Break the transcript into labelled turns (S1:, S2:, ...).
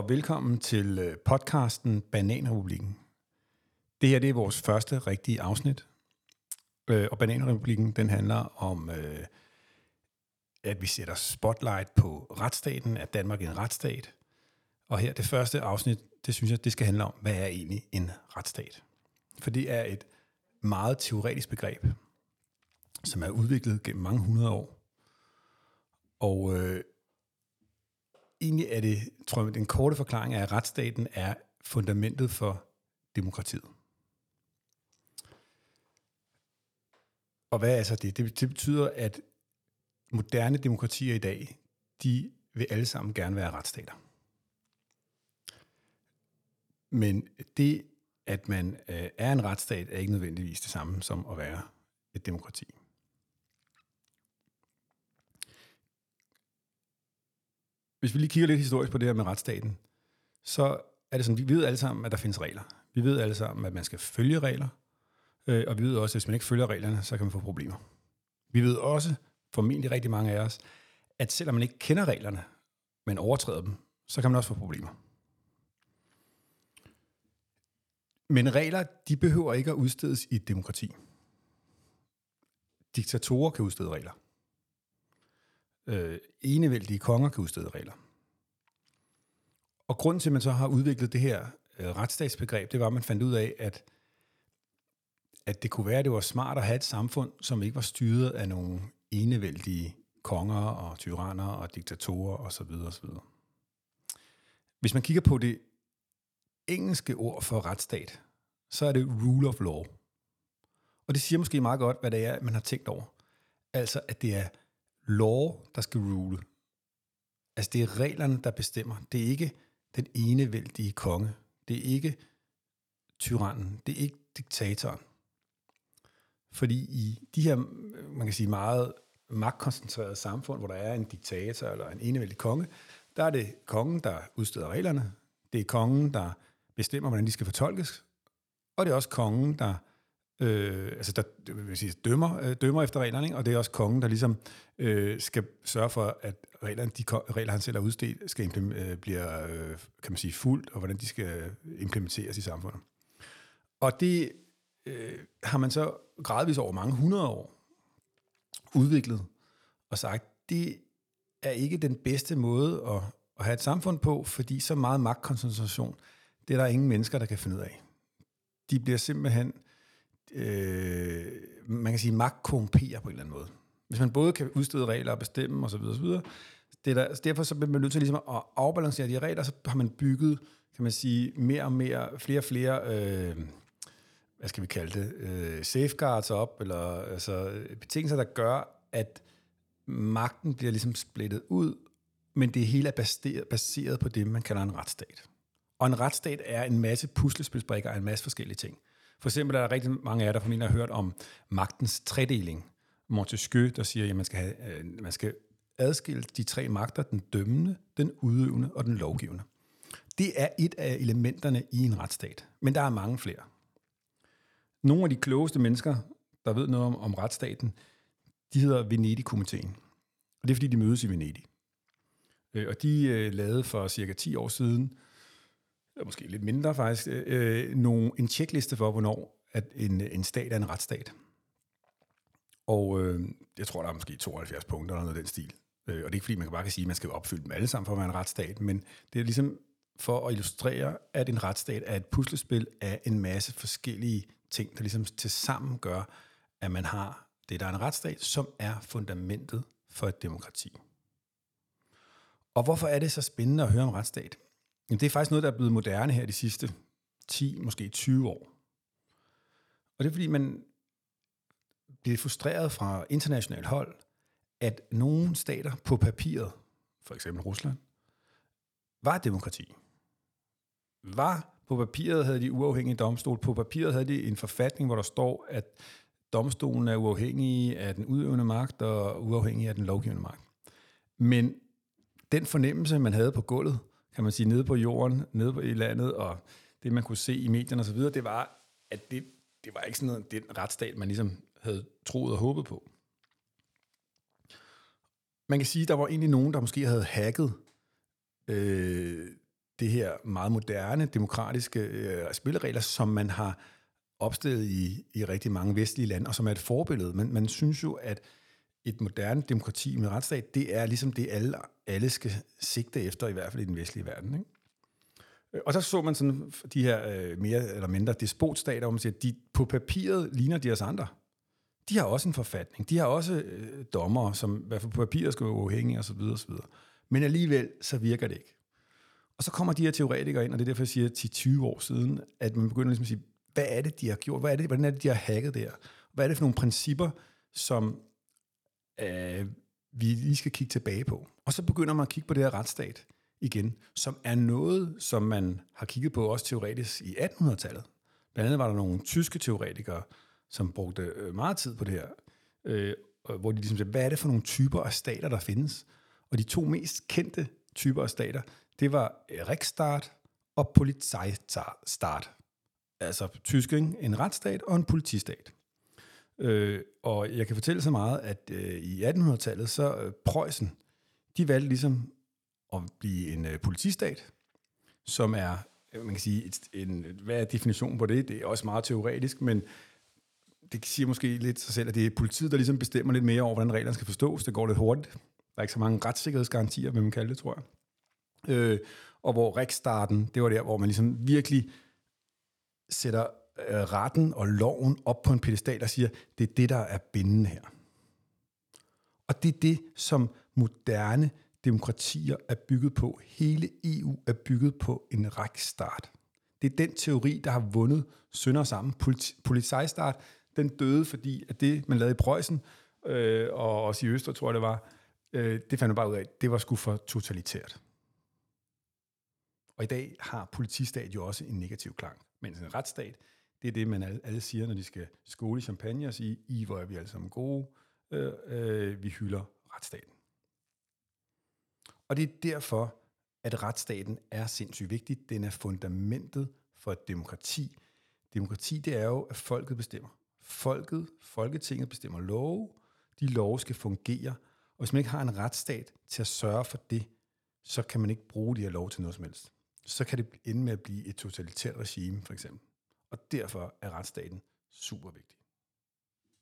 S1: og velkommen til øh, podcasten Bananrepublikken. Det her det er vores første rigtige afsnit, øh, og Bananrepublikken den handler om, øh, at vi sætter spotlight på retsstaten, at Danmark er en retsstat. Og her det første afsnit, det synes jeg, det skal handle om, hvad er egentlig en retsstat? For det er et meget teoretisk begreb, som er udviklet gennem mange hundrede år. Og øh, egentlig er det, tror jeg, den korte forklaring er, at retsstaten er fundamentet for demokratiet. Og hvad er så det? Det, betyder, at moderne demokratier i dag, de vil alle sammen gerne være retsstater. Men det, at man øh, er en retsstat, er ikke nødvendigvis det samme som at være et demokrati. Hvis vi lige kigger lidt historisk på det her med retsstaten, så er det sådan, vi ved alle sammen, at der findes regler. Vi ved alle sammen, at man skal følge regler, øh, og vi ved også, at hvis man ikke følger reglerne, så kan man få problemer. Vi ved også, formentlig rigtig mange af os, at selvom man ikke kender reglerne, men overtræder dem, så kan man også få problemer. Men regler, de behøver ikke at udstedes i et demokrati. Diktatorer kan udstede regler. Øh, enevældige konger kan udstede regler. Og grunden til, at man så har udviklet det her øh, retsstatsbegreb, det var, at man fandt ud af, at, at det kunne være, at det var smart at have et samfund, som ikke var styret af nogle enevældige konger og tyranner og diktatorer osv. osv. Hvis man kigger på det engelske ord for retsstat, så er det rule of law. Og det siger måske meget godt, hvad det er, man har tænkt over. Altså, at det er law, der skal rule. Altså, det er reglerne, der bestemmer. Det er ikke den enevældige konge. Det er ikke tyrannen. Det er ikke diktatoren. Fordi i de her, man kan sige, meget magtkoncentrerede samfund, hvor der er en diktator eller en enevældig konge, der er det kongen, der udsteder reglerne. Det er kongen, der bestemmer, hvordan de skal fortolkes. Og det er også kongen, der øh, altså der vil sige, dømmer, øh, dømmer efter reglerne, ikke? og det er også kongen, der ligesom øh, skal sørge for, at reglerne, de regler, han selv har udstedt, skal øh, bliver, øh, kan man sige, fuldt, og hvordan de skal implementeres i samfundet. Og det øh, har man så gradvist over mange hundrede år udviklet og sagt, det er ikke den bedste måde at, at have et samfund på, fordi så meget magtkoncentration, det er der ingen mennesker, der kan finde ud af. De bliver simpelthen øh, øh, man kan sige, magt korrumperer på en eller anden måde. Hvis man både kan udstede regler og bestemme osv. osv. Det der, derfor så bliver man nødt til ligesom at afbalancere de regler, så har man bygget, kan man sige, mere og mere, flere og flere, øh, hvad skal vi kalde det, øh, safeguards op, eller altså betingelser, der gør, at magten bliver ligesom splittet ud, men det hele er baseret, baseret på det, man kalder en retsstat. Og en retsstat er en masse puslespilsbrikker af en masse forskellige ting. For eksempel er der rigtig mange af jer, der formentlig har hørt om magtens tredeling. Montesquieu, der siger, at man skal, have, øh, man skal adskille de tre magter, den dømmende, den udøvende og den lovgivende. Det er et af elementerne i en retsstat, men der er mange flere. Nogle af de klogeste mennesker, der ved noget om, om retsstaten, de hedder Venedig-komiteen. Og det er, fordi de mødes i Venedig. Øh, og de øh, lavede for cirka 10 år siden måske lidt mindre faktisk, øh, øh, nogle, en tjekliste for, hvornår at en, en stat er en retsstat. Og øh, jeg tror, der er måske 72 punkter eller noget af den stil. Øh, og det er ikke fordi, man kan bare kan sige, at man skal opfylde dem alle sammen for at være en retsstat, men det er ligesom for at illustrere, at en retsstat er et puslespil af en masse forskellige ting, der ligesom til sammen gør, at man har det, der er en retsstat, som er fundamentet for et demokrati. Og hvorfor er det så spændende at høre om retsstat? Jamen, det er faktisk noget, der er blevet moderne her de sidste 10, måske 20 år. Og det er fordi, man bliver frustreret fra internationalt hold, at nogle stater på papiret, for eksempel Rusland, var demokrati. Var på papiret havde de uafhængige domstol. På papiret havde de en forfatning, hvor der står, at domstolen er uafhængig af den udøvende magt og uafhængig af den lovgivende magt. Men den fornemmelse, man havde på gulvet, kan man sige, nede på jorden, nede på i landet, og det, man kunne se i medierne osv., det var, at det, det var ikke sådan noget, den retsstat, man ligesom havde troet og håbet på. Man kan sige, at der var egentlig nogen, der måske havde hacket øh, det her meget moderne, demokratiske øh, spilleregler, som man har opstillet i, i rigtig mange vestlige lande, og som er et forbillede. Men man synes jo, at et moderne demokrati med retsstat, det er ligesom det, alle, alle skal sigte efter, i hvert fald i den vestlige verden. Ikke? Øh, og så så man sådan de her øh, mere eller mindre despotstater, hvor man siger, at de på papiret ligner de os andre. De har også en forfatning. De har også øh, dommer, som i hvert fald på papiret skal være uafhængige osv. osv. Men alligevel, så virker det ikke. Og så kommer de her teoretikere ind, og det er derfor, jeg siger til 20 år siden, at man begynder ligesom at sige, hvad er det, de har gjort? Hvad er det, hvordan er det, de har hacket der? Hvad er det for nogle principper, som øh, vi lige skal kigge tilbage på? Og så begynder man at kigge på det her retsstat igen, som er noget, som man har kigget på også teoretisk i 1800-tallet. Blandt andet var der nogle tyske teoretikere, som brugte øh, meget tid på det her, øh, hvor de ligesom sagde, hvad er det for nogle typer af stater, der findes? Og de to mest kendte typer af stater, det var øh, Riksstaat og Polizeistaat. Altså tysk, en retsstat og en politistat. Øh, og jeg kan fortælle så meget, at øh, i 1800-tallet, så øh, Preussen, de valgte ligesom at blive en øh, politistat, som er, øh, man kan sige, et, en, hvad er definitionen på det? Det er også meget teoretisk, men det siger måske lidt sig selv, at det er politiet, der ligesom bestemmer lidt mere over, hvordan reglerne skal forstås. Det går lidt hurtigt. Der er ikke så mange retssikkerhedsgarantier, vil man kalde det, tror jeg. Øh, og hvor Riksstaten, det var der, hvor man ligesom virkelig sætter Øh, retten og loven op på en pedestal og siger, det er det, der er bindende her. Og det er det, som moderne demokratier er bygget på. Hele EU er bygget på en rækstart. Det er den teori, der har vundet sønder sammen. Politi- den døde, fordi at det, man lavede i Preussen, øh, og også i Øster, tror jeg det var, øh, det fandt man bare ud af, det var sgu for totalitært. Og i dag har politistat jo også en negativ klang. Mens en retsstat, det er det, man alle, alle siger, når de skal skåle i champagne og sige, i hvor er vi alle sammen gode, øh, øh, vi hylder retsstaten. Og det er derfor, at retsstaten er sindssygt vigtig. Den er fundamentet for et demokrati. Demokrati, det er jo, at folket bestemmer. Folket, Folketinget bestemmer love. De love skal fungere. Og hvis man ikke har en retsstat til at sørge for det, så kan man ikke bruge de her lov til noget som helst. Så kan det ende med at blive et totalitært regime, for eksempel. Og derfor er retsstaten super vigtig.